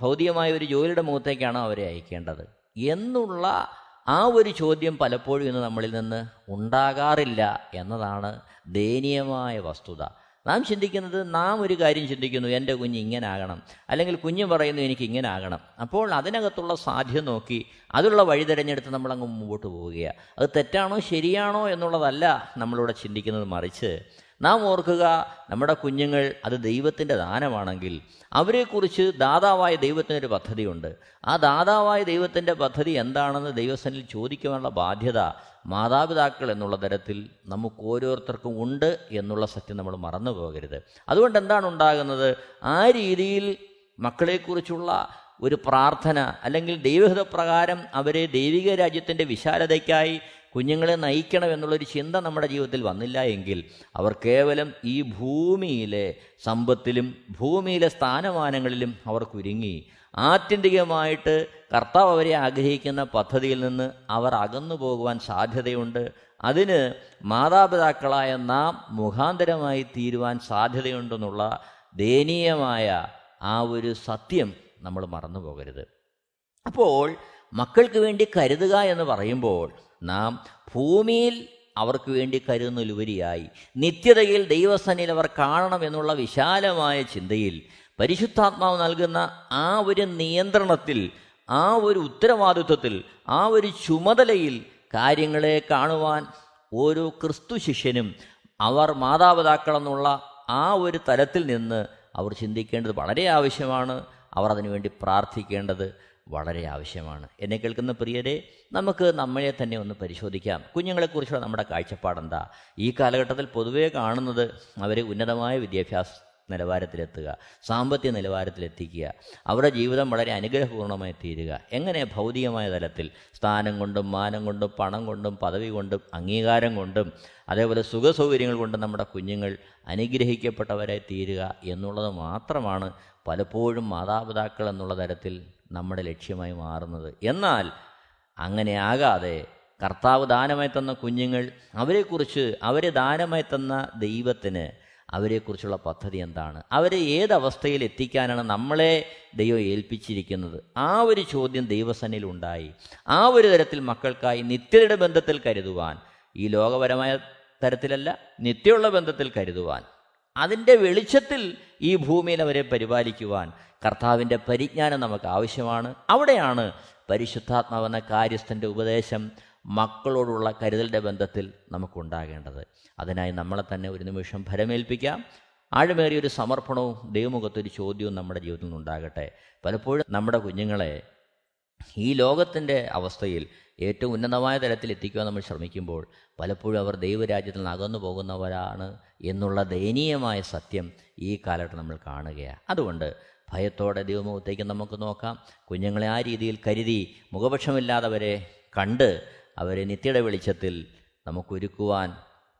ഭൗതികമായ ഒരു ജോലിയുടെ മുഖത്തേക്കാണോ അവരെ അയക്കേണ്ടത്? എന്നുള്ള ആ ഒരു ചോദ്യം പലപ്പോഴും ഇന്ന് നമ്മളിൽ നിന്ന് ഉണ്ടാകാറില്ല എന്നതാണ് ദയനീയമായ വസ്തുത. നാം ചിന്തിക്കുന്നത് നാം ഒരു കാര്യം ചിന്തിക്കുന്നു എന്റെ കുഞ്ഞ് ഇങ്ങനെ ആകണം അല്ലെങ്കിൽ കുഞ്ഞ് പറയുന്നു എനിക്ക് ഇങ്ങനെ ആകണം അപ്പോൾ അതിനകത്തുള്ള സാധ്യത നോക്കി അതിലുള്ള വഴി തിരഞ്ഞെടുത്ത് നമ്മളങ്ങ് മുമ്പോട്ട് പോവുകയാണ്. അത് തെറ്റാണോ ശരിയാണോ എന്നുള്ളതല്ല നമ്മളിവിടെ ചിന്തിക്കുന്നത് മറിച്ച് നാം ഓർക്കുക നമ്മുടെ കുഞ്ഞുങ്ങൾ അത് ദൈവത്തിന്റെ ദാനമാണെങ്കിൽ അവരെക്കുറിച്ച് ദാതാവായ ദൈവത്തിനൊരു പദ്ധതിയുണ്ട്. ആ ദാതാവായ ദൈവത്തിന്റെ പദ്ധതി എന്താണെന്ന് ദൈവസനിൽ ചോദിക്കുവാനുള്ള ബാധ്യത മാതാപിതാക്കൾ എന്നുള്ള തരത്തിൽ നമുക്ക് ഓരോരുത്തർക്കും ഉണ്ട് എന്നുള്ള സത്യം നമ്മൾ മറന്നു പോകരുത്. അതുകൊണ്ട് എന്താണ് ഉണ്ടാകുന്നത്? ആ രീതിയിൽ മക്കളെക്കുറിച്ചുള്ള ഒരു പ്രാർത്ഥന അല്ലെങ്കിൽ ദൈവഹിത പ്രകാരം അവരെ ദൈവിക രാജ്യത്തിന്റെ വിശാലതയ്ക്കായി കുഞ്ഞുങ്ങളെ നയിക്കണം എന്നുള്ളൊരു ചിന്ത നമ്മുടെ ജീവിതത്തിൽ വന്നില്ല എങ്കിൽ അവർ കേവലം ഈ ഭൂമിയിലെ സമ്പത്തിലും ഭൂമിയിലെ സ്ഥാനമാനങ്ങളിലും അവർ കുരുങ്ങി. ആത്യന്തികമായിട്ട് കർത്താവ് അവരെ ആഗ്രഹിക്കുന്ന പദ്ധതിയിൽ നിന്ന് അവർ അകന്നു പോകുവാൻ സാധ്യതയുണ്ട്. അതിന് മാതാപിതാക്കളായ നാം മുഖാന്തരമായി തീരുവാൻ സാധ്യതയുണ്ടെന്നുള്ള ദയനീയമായ ആ ഒരു സത്യം നമ്മൾ മറന്നു പോകരുത് അപ്പോൾ മക്കൾക്ക് വേണ്ടി കരുതുക എന്ന് പറയുമ്പോൾ നാം ഭൂമിയിൽ അവർക്ക് വേണ്ടി കരുതുന്നതിലുപരിയായി നിത്യതയിൽ ദൈവസന്നിൽ അവർ കാണണം എന്നുള്ള വിശാലമായ ചിന്തയിൽ പരിശുദ്ധാത്മാവ് നൽകുന്ന ആ ഒരു നിയന്ത്രണത്തിൽ ആ ഒരു ഉത്തരവാദിത്വത്തിൽ ആ ഒരു ചുമതലയിൽ കാര്യങ്ങളെ കാണുവാൻ ഓരോ ക്രിസ്തു ശിഷ്യനും അവർ മാതാപിതാക്കളെന്നുള്ള ആ ഒരു തലത്തിൽ നിന്ന് അവർ ചിന്തിക്കേണ്ടത് വളരെ ആവശ്യമാണ്. അവർ അതിനുവേണ്ടി പ്രാർത്ഥിക്കേണ്ടത് വളരെ ആവശ്യമാണ്. എന്നെ കേൾക്കുന്ന പ്രിയരെ നമുക്ക് നമ്മളെ തന്നെ ഒന്ന് പരിശോധിക്കാം. കുഞ്ഞുങ്ങളെക്കുറിച്ചുള്ള നമ്മുടെ കാഴ്ചപ്പാടെന്താ? ഈ കാലഘട്ടത്തിൽ പൊതുവേ കാണുന്നത് അവരെ ഉന്നതമായ വിദ്യാഭ്യാസ നിലവാരത്തിലെത്തുക സാമ്പത്തിക നിലവാരത്തിലെത്തിക്കുക അവരുടെ ജീവിതം വളരെ അനുഗ്രഹപൂർണമായി തീരുക. എങ്ങനെ ഭൗതികമായ തലത്തിൽ സ്ഥാനം കൊണ്ടും മാനം കൊണ്ടും പണം കൊണ്ടും പദവി കൊണ്ടും അംഗീകാരം കൊണ്ടും അതേപോലെ സുഖസൗകര്യങ്ങൾ കൊണ്ടും നമ്മുടെ കുഞ്ഞുങ്ങൾ അനുഗ്രഹിക്കപ്പെട്ടവരായി തീരുക എന്നുള്ളത് മാത്രമാണ് പലപ്പോഴും മാതാപിതാക്കൾ എന്നുള്ള തരത്തിൽ നമ്മുടെ ലക്ഷ്യമായി മാറുന്നത്. എന്നാൽ അങ്ങനെ ആകാതെ കർത്താവ് ദാനമായി തന്ന കുഞ്ഞുങ്ങൾ അവരെക്കുറിച്ച് അവരെ ദാനമായി തന്ന ദൈവത്തിന് അവരെക്കുറിച്ചുള്ള പദ്ധതി എന്താണ്? അവരെ ഏതവസ്ഥയിൽ എത്തിക്കാനാണ് നമ്മളെ ദൈവം ഏൽപ്പിച്ചിരിക്കുന്നത്? ആ ഒരു ചോദ്യം ദൈവസന്നിൽ ഉണ്ടായി. ആ ഒരു തരത്തിൽ മക്കൾക്കായി നിത്യയുടെ ബന്ധത്തിൽ കരുതുവാൻ ഈ ലോകപരമായ തരത്തിലല്ല നിത്യമുള്ള ബന്ധത്തിൽ കരുതുവാൻ അതിന്റെ വെളിച്ചത്തിൽ ഈ ഭൂമിയിൽ അവരെ പരിപാലിക്കുവാൻ കർത്താവിന്റെ പരിജ്ഞാനം നമുക്ക് ആവശ്യമാണ്. അവിടെയാണ് പരിശുദ്ധാത്മാവെന്ന കാര്യസ്ഥന്റെ ഉപദേശം മക്കളോടുള്ള കരുതലിന്റെ ബന്ധത്തിൽ നമുക്കുണ്ടാകേണ്ടത്. അതിനായി നമ്മളെ തന്നെ ഒരു നിമിഷം ഫലമേൽപ്പിക്കാം ആഴമേറിയ ഒരു സമർപ്പണവും ദൈവമുഖത്തൊരു ചോദ്യവും നമ്മുടെ ജീവിതത്തിൽ നിന്നുണ്ടാകട്ടെ. പലപ്പോഴും നമ്മുടെ കുഞ്ഞുങ്ങളെ ഈ ലോകത്തിന്റെ അവസ്ഥയിൽ ഏറ്റവും ഉന്നതമായ തലത്തിൽ എത്തിക്കുവാൻ നമ്മൾ ശ്രമിക്കുമ്പോൾ പലപ്പോഴും അവർ ദൈവരാജ്യത്തിൽ നിന്ന് അകന്നു പോകുന്നവരാണ് എന്നുള്ള ദയനീയമായ സത്യം ഈ കാലഘട്ടം നമ്മൾ കാണുകയാണ്. അതുകൊണ്ട് ഭയത്തോടെ ദൈവമുഖത്തേക്ക് നമുക്ക് നോക്കാം. കുഞ്ഞുങ്ങളെ ആ രീതിയിൽ കരുതി മുഖപക്ഷമില്ലാത്തവരെ കണ്ട് അവരെ നിത്യയുടെ വെളിച്ചത്തിൽ നമുക്കൊരുക്കുവാൻ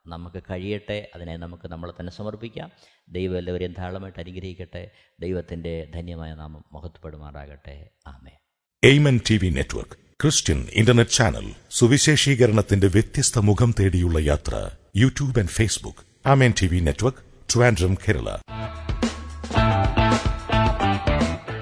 നമുക്ക് കഴിയട്ടെ. അതിനെ നമുക്ക് നമ്മളെ തന്നെ സമർപ്പിക്കാം. ദൈവം എല്ലാവരെയും ധാരാളമായിട്ട് അനുഗ്രഹിക്കട്ടെ. ദൈവത്തിന്റെ ധന്യമായ നാമം മഹത്വപ്പെടുമാറാകട്ടെ. ആമേ Amen T V network Christian internet channel സുവിശേഷീകരണത്തിന്റെ വ്യത്യസ്ത മുഖം തേടിയുള്ള യാത്ര YouTube and Facebook. Amen T V network Trivandrum Kerala.